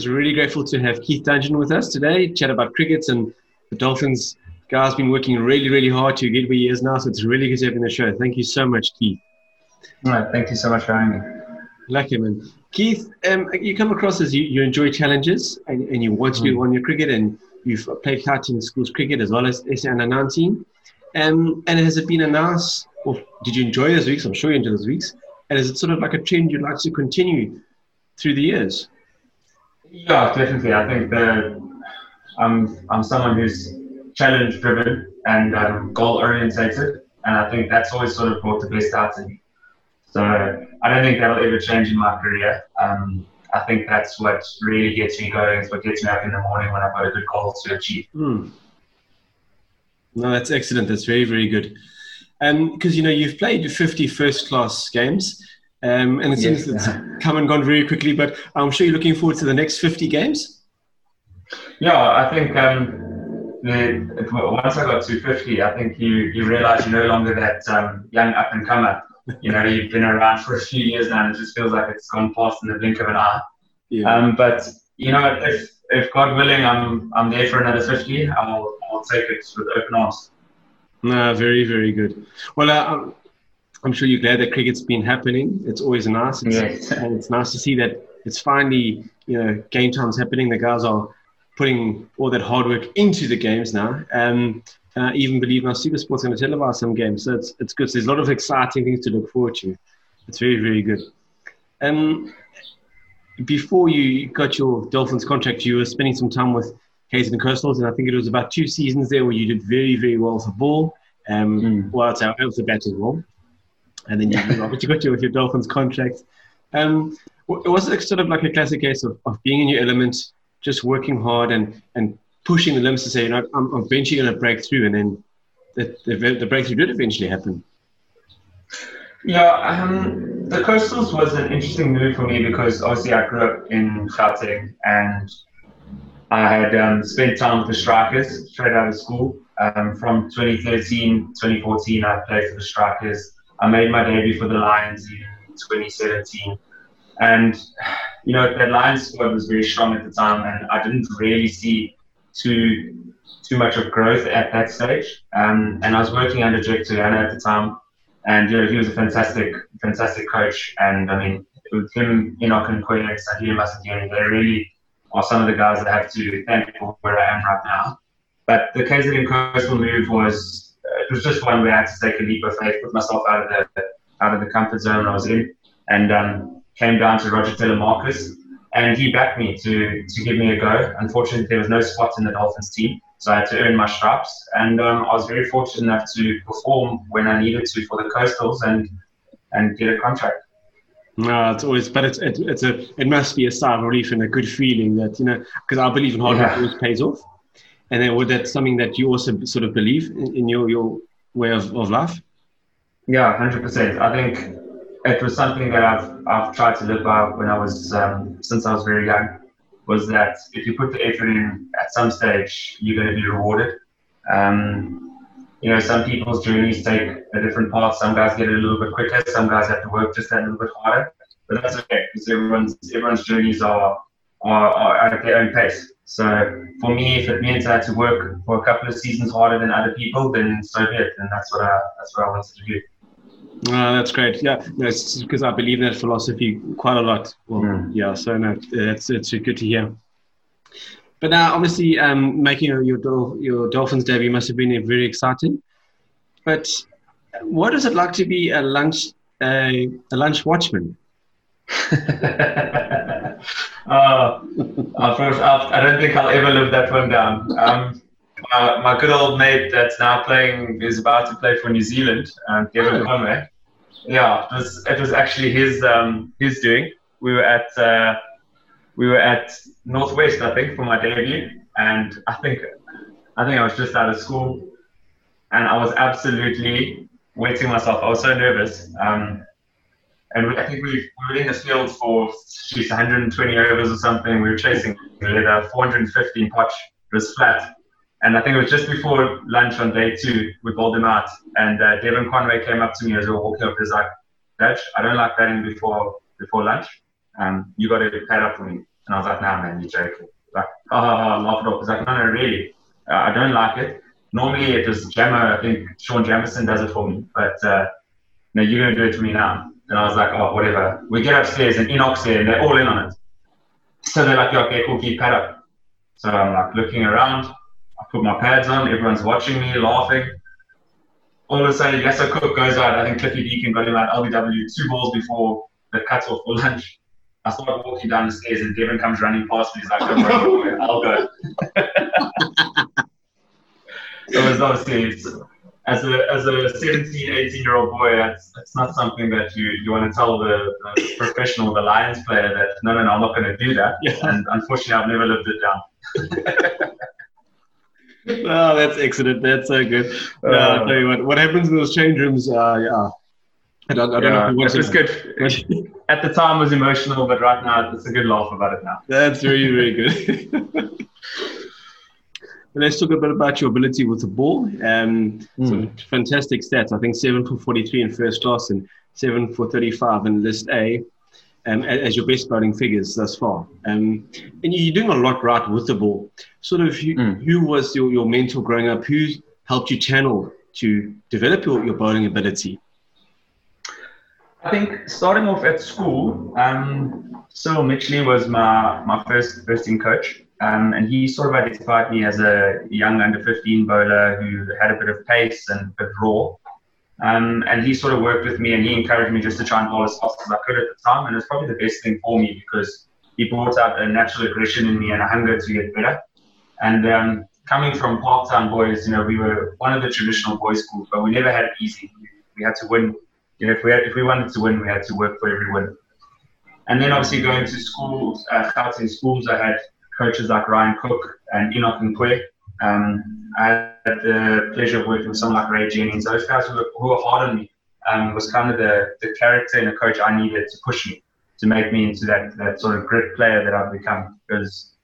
Editors, really grateful to have Keith Dudgeon with us today, chat about cricket and the Dolphins. Guy's been working really, really hard to get where he is now, so it's really good to have him on the show. Thank you so much, Keith. All right, thank you so much for having me. Lucky man. Keith, um, you come across as you, you enjoy challenges and, and you want to do mm. on your cricket and you've played in schools cricket as well as SA under 19. Um, and has it been a nice, or did you enjoy those weeks? I'm sure you enjoyed those weeks. And is it sort of like a trend you'd like to continue through the years? Yeah, definitely. I think that I'm, I'm someone who's challenge driven and um, goal orientated. And I think that's always sort of brought the best out of me. So I don't think that'll ever change in my career. Um, I think that's what really gets me going. It's what gets me up in the morning when I've got a good goal to achieve. Mm. No, that's excellent. That's very, very good. And Because, you know, you've played 50 first class games. Um, and it seems yes, it's come and gone very quickly, but I'm sure you're looking forward to the next 50 games. Yeah, I think um, the, once I got to 50, I think you, you realize you're no longer that um, young up and comer you know, you've been around for a few years now, and it just feels like it's gone past in the blink of an eye. Yeah. Um, but you know, if if God willing, I'm I'm there for another fifty. I'll I'll take it with open arms. No, very very good. Well, uh, I'm, sure you're glad that cricket's been happening. It's always nice, it's, and it's nice to see that it's finally you know game time's happening. The guys are putting all that hard work into the games now. Um, and I even believe now Supersport's going to televise some games. So it's, it's good. So there's a lot of exciting things to look forward to. It's very, very good. Um, before you got your Dolphins contract, you were spending some time with KZN Coastals, and I think it was about two seasons there where you did very, very well for ball. Um, mm. Well, I'd say was the bat as well. And then you, obviously got your, with your Dolphins contract. Um, it was it sort of like a classic case of, of being in your element, just working hard and, and pushing the limits to say, you know, I'm, I'm eventually going to break through, and then the, the, the, breakthrough did eventually happen. Yeah, um, the Coastals was an interesting move for me because obviously I grew up in Gauteng and I had um, spent time with the Strikers straight out of school. Um, from 2013, 2014, I played for the Strikers. I made my debut for the Lions in 2017. And, you know, that Lions squad was very strong at the time, and I didn't really see too too much of growth at that stage. Um, and I was working under Jack Toyana at the time, and you know, he was a fantastic fantastic coach. And I mean, with him, Enoch and Koye and Sandile Masadini, they really are some of the guys that I have to thank for where I am right now. But the KZN Coastal move was it was just one where I had to take a leap of faith, put myself out of the out of the comfort zone I was in, and um, came down to Roger Telemachus and he backed me to to give me a go. Unfortunately, there was no spot in the Dolphins team, so I had to earn my stripes. And um, I was very fortunate enough to perform when I needed to for the Coastals and and get a contract. No, it's always, but it's it, it's a it must be a sigh of relief and a good feeling that you know because I believe in hard work always pays off, and then would that something that you also sort of believe in, in your your way of, of life? Yeah, hundred percent. I think it was something that I've I've tried to live by when I was um, since I was very young. Was that if you put the effort in at some stage, you're going to be rewarded. Um, you know, some people's journeys take a different path. Some guys get it a little bit quicker. Some guys have to work just that little bit harder. But that's okay because everyone's everyone's journeys are, are, are at their own pace. So for me, if it meant I had to work for a couple of seasons harder than other people, then so be it. And that's what I that's what I wanted to do. Oh, that's great. Yeah, no, because I believe in that philosophy quite a lot. Well, mm. yeah, so no, it's it's good to hear. But now, obviously, um, making your your Dolphins debut must have been very exciting. But what is it like to be a lunch a, a lunch watchman? Uh, I don't think I'll ever live that one down. Um, my, my good old mate that's now playing is about to play for New Zealand, um, Devon oh. Conway. Yeah, it was it was actually his um, his doing. We were at uh, we were at Northwest, I think, for my debut, and I think I think I was just out of school, and I was absolutely wetting myself. I was so nervous. Um, and we, I think we, we, were in the field for geez, 120 overs or something. We were chasing. We had a 415 potch. It was flat, and I think it was just before lunch on day two, we bowled him out. And uh, Devon Conway came up to me as we were walking up. He's like, Dutch, I don't like batting before before lunch. Um, you got to pad up for me. And I was like, nah, man, you're joking. Like, oh, laugh it off. He's like, no, no, really. Uh, I don't like it. Normally it was Jammer, I think Sean Jamison does it for me, but uh, no, you're going to do it for me now. And I was like, oh, whatever. We get upstairs and Enoch's there and they're all in on it. So they're like, okay, cool, keep pad up. So I'm like looking around. I put my pads on. Everyone's watching me, laughing. All of a sudden, Lasso Cook goes out. I think Cliffy Deacon got him at LBW two balls before the cut off for lunch. I start walking down the stairs and Devon comes running past me. He's like, don't I'll go. it was obviously, as a, as a 17, 18 year old boy, that's, that's not something that you, you want to tell the, the professional, the Lions player that, no, no, no, I'm not going to do that. Yeah. And unfortunately, I've never lived it down. oh, that's excellent. That's so good. Uh, I'll tell you what, what happens in those change rooms, uh, yeah, I don't, I don't yeah, know if it was good. At the time, it was emotional, but right now, it's a good laugh about it now. That's very, very good. let's talk a bit about your ability with the ball. Um, mm. Some fantastic stats. I think seven for 43 in first class and seven for 35 in list A. Um, as your best bowling figures thus far. Um, and you're doing a lot right with the ball. Sort of, who, mm. who was your, your mentor growing up? Who helped you channel to develop your, your bowling ability? I think starting off at school, um, Cyril Mitchley was my, my first first team coach. Um, and he sort of identified me as a young under 15 bowler who had a bit of pace and a bit raw. Um, and he sort of worked with me and he encouraged me just to try and bowl as fast as I could at the time. And it was probably the best thing for me because he brought out a natural aggression in me and a hunger to get better. And um, coming from Parktown boys, you know, we were one of the traditional boys' schools, but we never had it easy. We had to win you know, if we had, if we wanted to win, we had to work for every win. And then obviously going to schools, uh, schools, I had coaches like Ryan Cook and Enoch Nkwe. Um, I had the pleasure of working with someone like Ray Jennings. Those guys who were, who were hard on me um, was kind of the, the character and the coach I needed to push me to make me into that, that sort of grit player that I've become. Because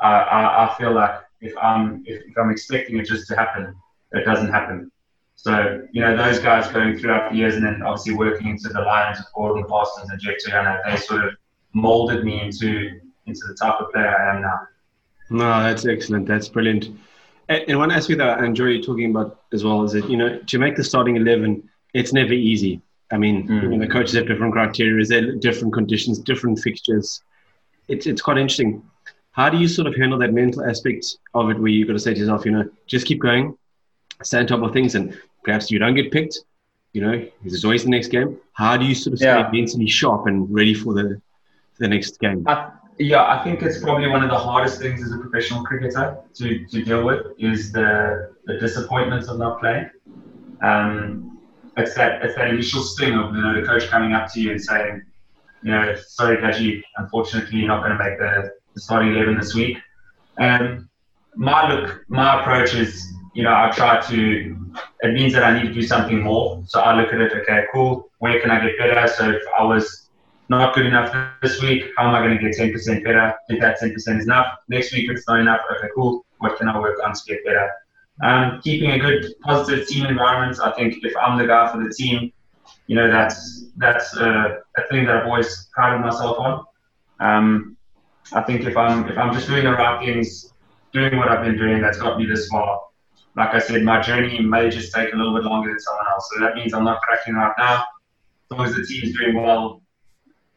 I, I, I feel like if I'm if, if I'm expecting it just to happen, it doesn't happen. So, you know, those guys going throughout the years and then obviously working into the Lions of Gordon Parsons and Jeff Toyana, they sort of molded me into into the type of player I am now. No, that's excellent. That's brilliant. And one aspect that I enjoy talking about as well is that, you know, to make the starting 11, it's never easy. I mean, mm. you know, the coaches have different criteria, there different conditions, different fixtures. It's, it's quite interesting. How do you sort of handle that mental aspect of it where you've got to say to yourself, you know, just keep going, stay on top of things and perhaps you don't get picked. You know, there's always the next game. How do you sort of stay yeah. mentally sharp and ready for the the next game? I, yeah, I think it's probably one of the hardest things as a professional cricketer to, to deal with is the the disappointment of not playing. Um, it's that it's that initial sting of you know, the coach coming up to you and saying, you know, sorry, Gaji, unfortunately you're not going to make the, the starting eleven this week. Um, my look, my approach is you know, I try to, it means that I need to do something more. So I look at it, okay, cool, where can I get better? So if I was not good enough this week, how am I going to get 10% better? If that 10% is enough, next week it's not enough, okay, cool, what can I work on to get better? Um, keeping a good, positive team environment. I think if I'm the guy for the team, you know, that's that's a, a thing that I've always prided myself on. Um, I think if I'm if I'm just doing the right things, doing what I've been doing, that's got me this far like I said, my journey may just take a little bit longer than someone else. So that means I'm not cracking right now. As long as the team's doing well,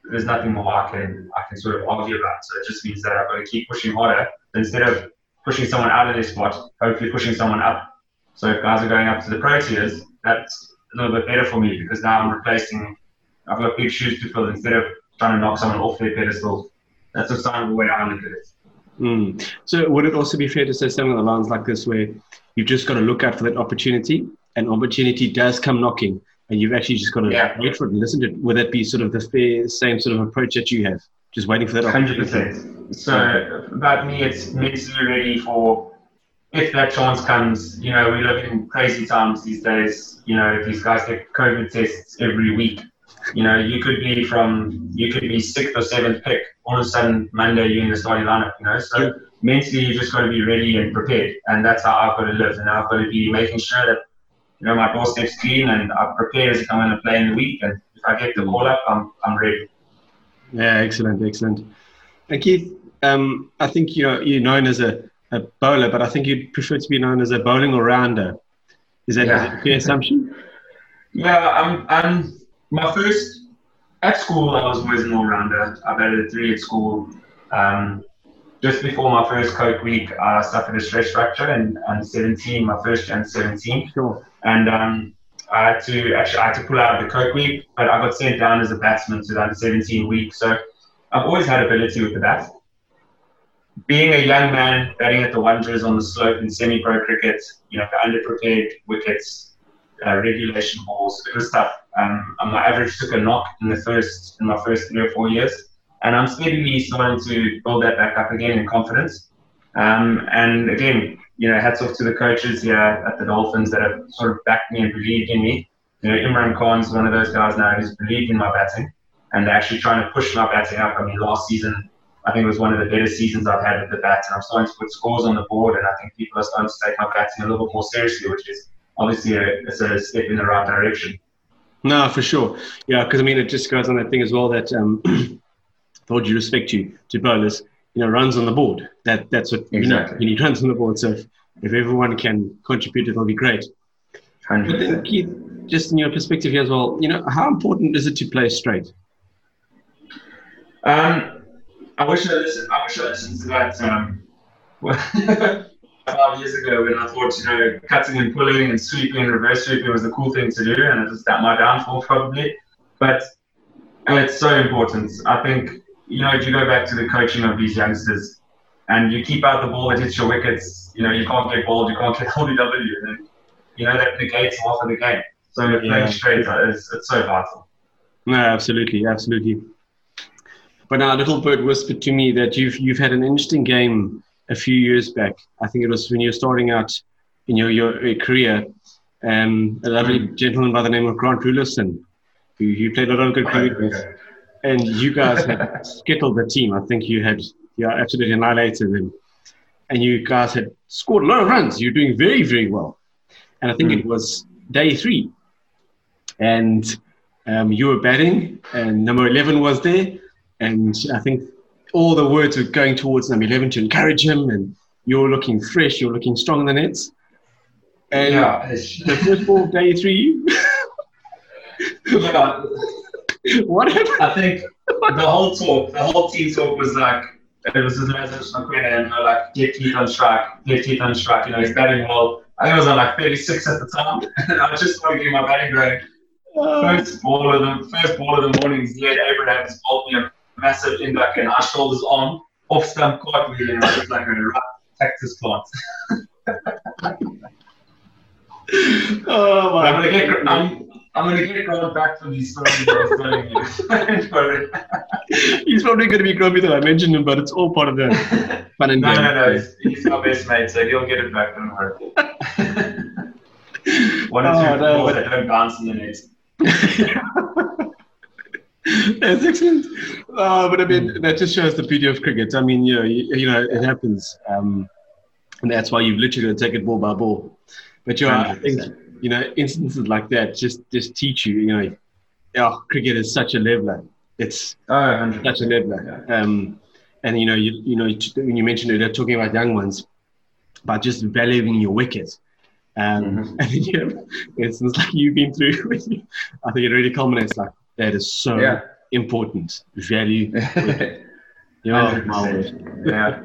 there's nothing more I can I can sort of argue about. So it just means that I've got to keep pushing harder instead of pushing someone out of their spot, hopefully pushing someone up. So if guys are going up to the pro tiers, that's a little bit better for me because now I'm replacing. I've got big shoes to fill instead of trying to knock someone off their pedestal. That's a sign of the way I look at it. Mm. So would it also be fair to say something along the lines like this, where You've just got to look out for that opportunity, and opportunity does come knocking, and you've actually just got to yeah. wait for it and listen to it. Would that be sort of the fair, same sort of approach that you have, just waiting for that? Hundred percent. So about me, it's mentally ready for if that chance comes. You know, we live in crazy times these days. You know, these guys get COVID tests every week. You know, you could be from you could be sixth or seventh pick. All of a sudden, Monday you're in the starting lineup. You know, so mentally you just got to be ready and prepared, and that's how I've got to live. And I've got to be making sure that you know my doorstep's clean and I'm prepared to come in and play in the week. And if I get the call up, I'm I'm ready. Yeah, excellent, excellent. And Keith, um, I think you know you're known as a, a bowler, but I think you'd prefer to be known as a bowling all rounder. Is that, yeah. is that a fair assumption? Yeah, I'm. I'm my first at school. I was always an all rounder. I batted three at school. Um, just before my first Coke week, I suffered a stress fracture and under 17, my first under 17. Sure. And um, I had to actually I had to pull out of the Coke week, but I got sent down as a batsman to the under 17 week. So I've always had ability with the bat. Being a young man batting at the Wanderers on the slope in semi-pro cricket, you know, underprepared wickets, uh, regulation balls, it was tough. Um, my average took a knock in the first in my first three or four years and I'm steadily starting to build that back up again in confidence. Um, and again, you know, hats off to the coaches here at the Dolphins that have sort of backed me and believed in me. You know, Imraan Khan's one of those guys now who's believed in my batting and they're actually trying to push my batting up. I mean, last season, I think it was one of the better seasons I've had with the bat, and I'm starting to put scores on the board, and I think people are starting to take my batting a little bit more seriously, which is obviously a, a step in the right direction. No, for sure. Yeah, because I mean, it just goes on that thing as well that um, all due respect to, to bowlers, you know, runs on the board. That That's what exactly. you know. You need runs on the board. So if, if everyone can contribute, it'll be great. 100%. But then, Keith, just in your perspective here as well, you know, how important is it to play straight? Um, I wish I listened. I wish I listened to that. Um, five years ago when I thought, you know, cutting and pulling and sweeping and reverse sweeping was the cool thing to do, and it was that my downfall probably. But and it's so important. I think you know, if you go back to the coaching of these youngsters and you keep out the ball that hits your wickets, you know, you can't get balled, you can't get LBW. And, you know, that negates half of the game. So yeah. playing straight is it's so vital. No, absolutely, absolutely. But now, a Little Bird whispered to me that you've you've had an interesting game a few years back. I think it was when you were starting out in your your, career. Um, a lovely mm. gentleman by the name of Grant Roelofsen, who you played a lot of good cricket with and you guys had skittled the team. I think you had you absolutely annihilated them, and you guys had scored a lot of runs. You're doing very very well, and I think mm. it was day three, and um, you were batting, and number eleven was there, and I think all the words were going towards number eleven to encourage him, and you're looking fresh, you're looking strong in the nets. And yeah. the first ball, day three. yeah. what? I think the whole talk, the whole team talk was like, it was his message from Quinn and like, get Keith on strike, get Keith on strike. You know, he's batting well. I think it was on like 36 at the time. I just want to get my batting grade. First ball of the first ball of the morning is Led Abraham's bowled me a massive induck and our shoulders on, off stump cartwheel, and I was like a right cactus plant. oh my! I'm gonna get. I'm, I'm gonna get Grant back from these stories I was telling you. he's probably gonna be grumpy that I mentioned him, but it's all part of the fun and No, no, no. He's, he's my best mate, so he'll get it back. Don't worry. One or oh, two no, that don't bounce in the net. That's excellent. Uh, but I mean, that just shows the beauty of cricket. I mean, you know, you, you know it happens. Um, and that's why you've literally got to take it ball by ball. But you know, I think you know, instances like that just just teach you, you know, oh, cricket is such a leveler. It's oh, such a leveler. Um, and you know, you you know, when you mentioned it, they're talking about young ones, but just valuing your wickets. Um, mm-hmm. And you know, it's like you've been through. I think it really culminates like that is so yeah. important. Value. yeah, yeah.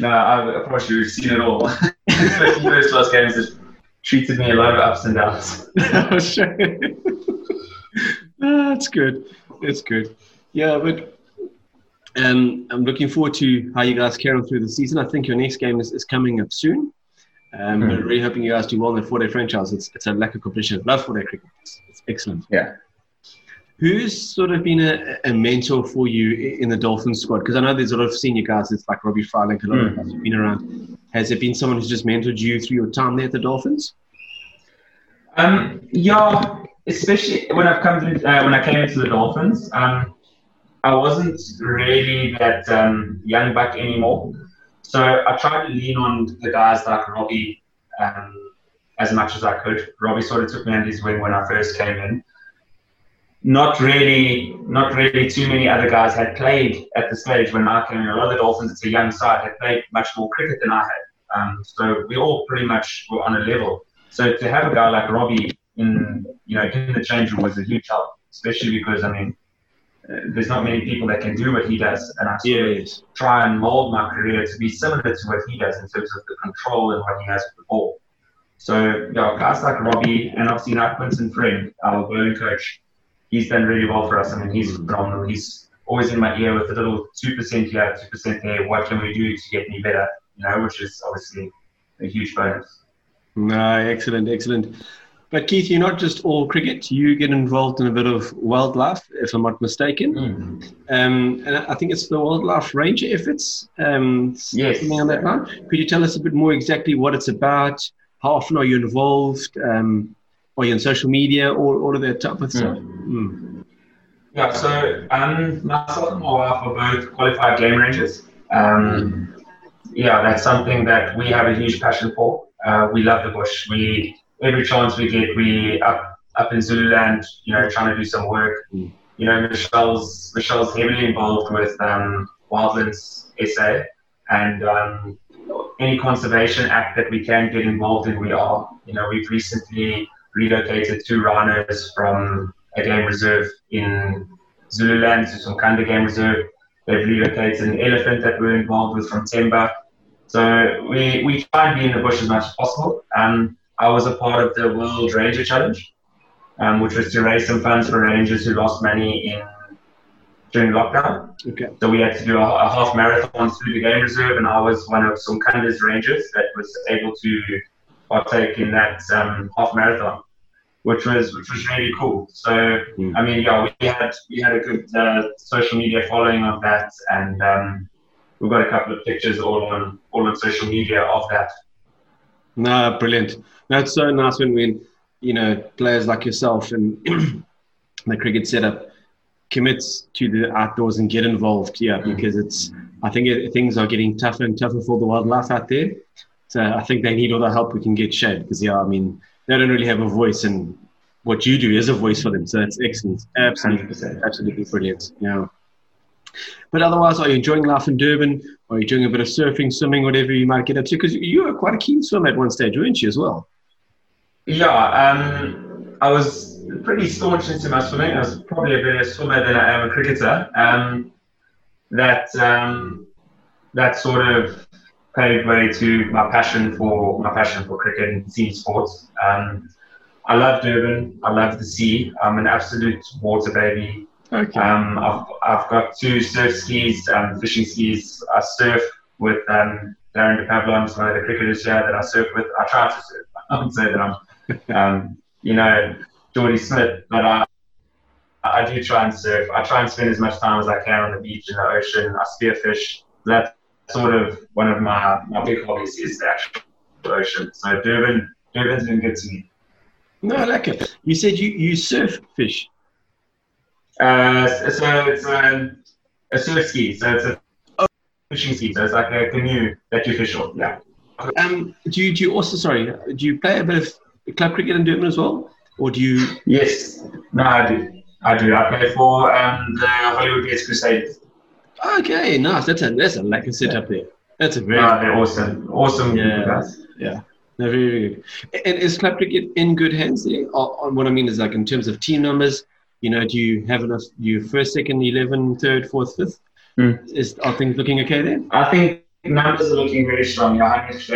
No, I've, of course you've seen it all. those last games treated me a lot of ups and downs. sure. Ah, that's good. That's good. Yeah, but um, I'm looking forward to how you guys carry on through the season. I think your next game is, is coming up soon. Um, mm. But really hoping you guys do well in the four day franchise. It's, it's a lack of competition. Love four day cricket. It's, it's excellent. Yeah. Who's sort of been a, a mentor for you in the Dolphins squad? Because I know there's a lot of senior guys. It's like Robbie Frylinck, a lot mm. of guys who've been around. Has there been someone who's just mentored you through your time there at the Dolphins? Um, yeah, especially when I've come to, uh, when I came into the Dolphins, um, I wasn't really that um, young buck anymore. So I tried to lean on the guys like Robbie um, as much as I could. Robbie sort of took me under his wing when I first came in. Not really, not really too many other guys had played at the stage when I came in. A lot of the Dolphins, it's a young side, had played much more cricket than I had. Um, so we all pretty much were on a level. So to have a guy like Robbie in, you know, in the change room was a huge help, especially because I mean, uh, there's not many people that can do what he does, and I yes. try and mold my career to be similar to what he does in terms of the control and what he has with the ball. So yeah, guys like Robbie and obviously now Quinton Friend, our bowling coach, he's done really well for us. I mean, he's phenomenal. He's always in my ear with a little two percent here, two percent there. What can we do to get me better? You know, which is obviously a huge bonus. No, excellent, excellent. But Keith, you're not just all cricket. You get involved in a bit of wildlife, if I'm not mistaken. Mm. Um, and I think it's the wildlife ranger efforts. Um, yes. On that line. Could you tell us a bit more exactly what it's about? How often are you involved? Um, you on social media? All, all of that type of stuff. Mm. Yeah. So um, myself and my wife are both qualified game rangers. Um, mm. Yeah, that's something that we have a huge passion for. Uh, we love the bush. We every chance we get, we up up in Zululand, you know, trying to do some work. Mm. You know, Michelle's Michelle's heavily involved with um, Wildlands SA, and um, any conservation act that we can get involved in, we are. You know, we've recently relocated two rhinos from a game reserve in Zululand to Somkhanda Game Reserve. They've relocated an elephant that we're involved with from Tembe. So we, we try and be in the bush as much as possible. Um, I was a part of the World Ranger Challenge, um, which was to raise some funds for rangers who lost money in during lockdown. Okay. So we had to do a, a, half marathon through the game reserve, and I was one of some Somkhanda's rangers that was able to partake in that um, half marathon, which was which was really cool. So mm. I mean, yeah, we had we had a good uh, social media following of that, and um, we've got a couple of pictures all on all on social media of that. No, brilliant. That's so nice when we, you know, players like yourself and the cricket setup commits to the outdoors and get involved. Yeah, mm. because it's. I think it, things are getting tougher and tougher for the wildlife out there. So I think they need all the help we can get. Shed because yeah, I mean they don't really have a voice, and what you do is a voice for them. So that's excellent. Absolutely, 100%. absolutely brilliant. Yeah. But otherwise, are you enjoying life in Durban? Are you doing a bit of surfing, swimming, whatever you might get up to? Because you were quite a keen swimmer at one stage, weren't you, as well? Yeah, um, I was pretty staunch into my swimming. I was probably a better swimmer than I am a cricketer. Um, that um, that sort of paved way to my passion for my passion for cricket and team sports. Um, I love Durban. I love the sea. I'm an absolute water baby. Okay. Um, I've, I've got two surf skis, um, fishing skis. I surf with um, Daryn Dupavillon, one of the cricketers here that I surf with. I try to surf. I wouldn't say that I'm, um, you know, Jordy Smith, but I, I do try and surf. I try and spend as much time as I can on the beach in the ocean. I spearfish. That's sort of one of my, my big hobbies is the actual ocean. So Durban, Durban's been good to me. No, I like it. You said you, you surf fish. Uh, so it's um, a surf ski. So it's a fishing ski. So it's like a canoe that you fish on. Yeah. Um, do you do you also sorry? Do you play a bit of club cricket in Durban as well, or do you? Yes. No, I do. I do. I play for um, the Hollywoodbets Crusaders. Okay, nice. That's a that's a lekker setup there. That's a very. They're awesome. Awesome. Yeah. Yeah. No, very, very good. And is club cricket in good hands there? Or, what I mean is like in terms of team numbers you know, do you have enough? You first, second, eleven, third, fourth, fifth? Mm. Is are things looking okay there? I think numbers are looking very strong. Yeah, Heinrich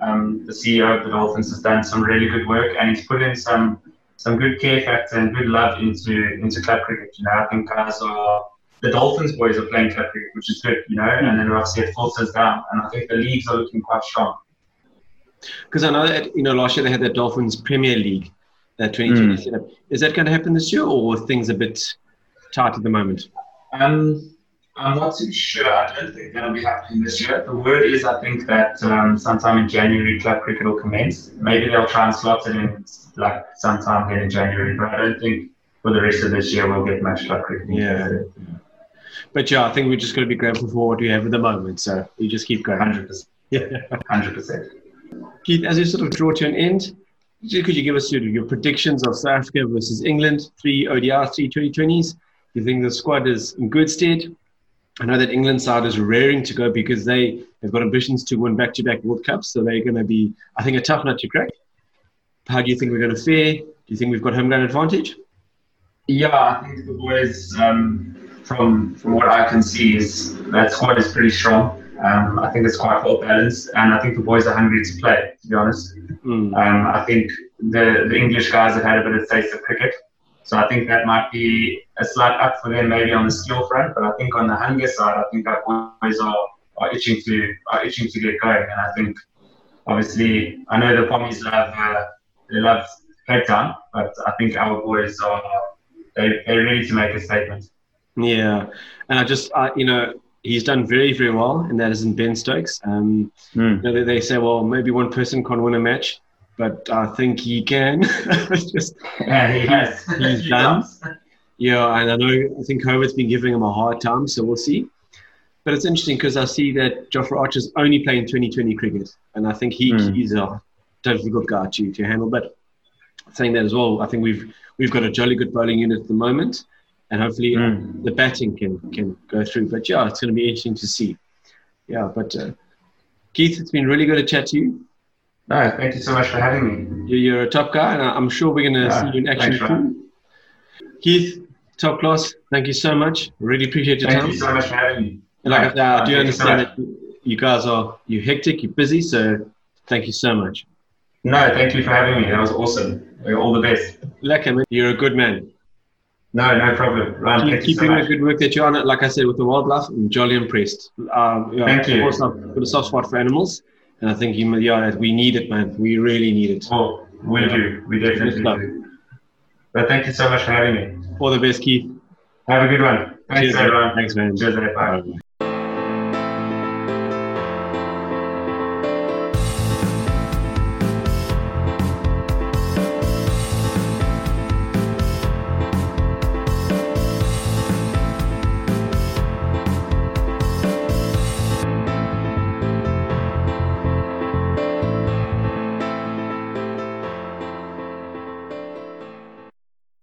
um, the CEO of the Dolphins, has done some really good work, and he's put in some some good care factor and good love into into club cricket. You know, I think guys are the Dolphins boys are playing club cricket, which is good. You know, and then obviously it filters down, and I think the leagues are looking quite strong. Because I know that you know last year they had the Dolphins Premier League, that 2020 mm. setup. Is that going to happen this year, or things a bit tight at the moment? Um, I'm not too sure. I don't think that'll be happening this year. The word is, I think that um, sometime in January, club cricket will commence. Maybe they'll try and slot it in like sometime here in January, but I don't think for the rest of this year we'll get much club cricket. Yeah. But yeah, I think we're just going to be grateful for what we have at the moment. So we just keep going. 100%. Yeah. 100%. Keith, as we sort of draw to an end, could you give us your, your predictions of South Africa versus England, three ODIs, three 2020s? Do you think the squad is in good stead? I know that England side is raring to go because they have got ambitions to win back-to-back World Cups, so they're going to be, I think, a tough nut to crack. How do you think we're going to fare? Do you think we've got home ground advantage? Yeah, I think the boys, um, from from what I can see, is that squad is pretty strong. Um, I think it's quite well balanced, and I think the boys are hungry to play. To be honest, mm. um, I think the the English guys have had a bit of taste of cricket, so I think that might be a slight up for them, maybe on the skill front. But I think on the hunger side, I think our boys are, are itching to are itching to get going, and I think obviously I know the Pommies love uh, they love Cape Town, but I think our boys are they they're ready to make a statement. Yeah, and I just I, you know he's done very very well, and that is in Ben Stokes. Um, mm. you know, they, they say well maybe one person can't win a match, but I think he can. just yeah, he has. He's done. Yeah, and I know I think COVID's been giving him a hard time, so we'll see. But it's interesting because I see that Jofra Archer's only playing 2020 cricket, and I think he, mm. he's a difficult guy to, to handle. But saying that as well, I think we've we've got a jolly good bowling unit at the moment, and hopefully mm. the batting can can go through. But yeah, it's going to be interesting to see. Yeah, but uh, Keith, it's been really good to chat to you. No, thank you so much for having me. You're, you're a top guy, and I'm sure we're going to see you in action soon. Keith, top class. Thank you so much. Really appreciate your thank time. Thank you so much for having me. And like I, said, I do understand so that you guys are you hectic, you're busy, so thank you so much. No, thank you for having me. That was awesome. All the best. Lekker, man. You're a good man. No, no problem. Ryan, Keep, keeping so the good work that you're on. It, Like I said, with the wildlife, I'm jolly impressed. Um, yeah, Thank you. Of course, I've got a soft spot for animals, and I think you, yeah, we need it, man. We really need it. Oh, we yeah. do. We definitely do. But thank you so much for having me. All the best, Keith. Have a good one. Thanks, Cheers, everyone. Thanks, man. Cheers, bye. bye.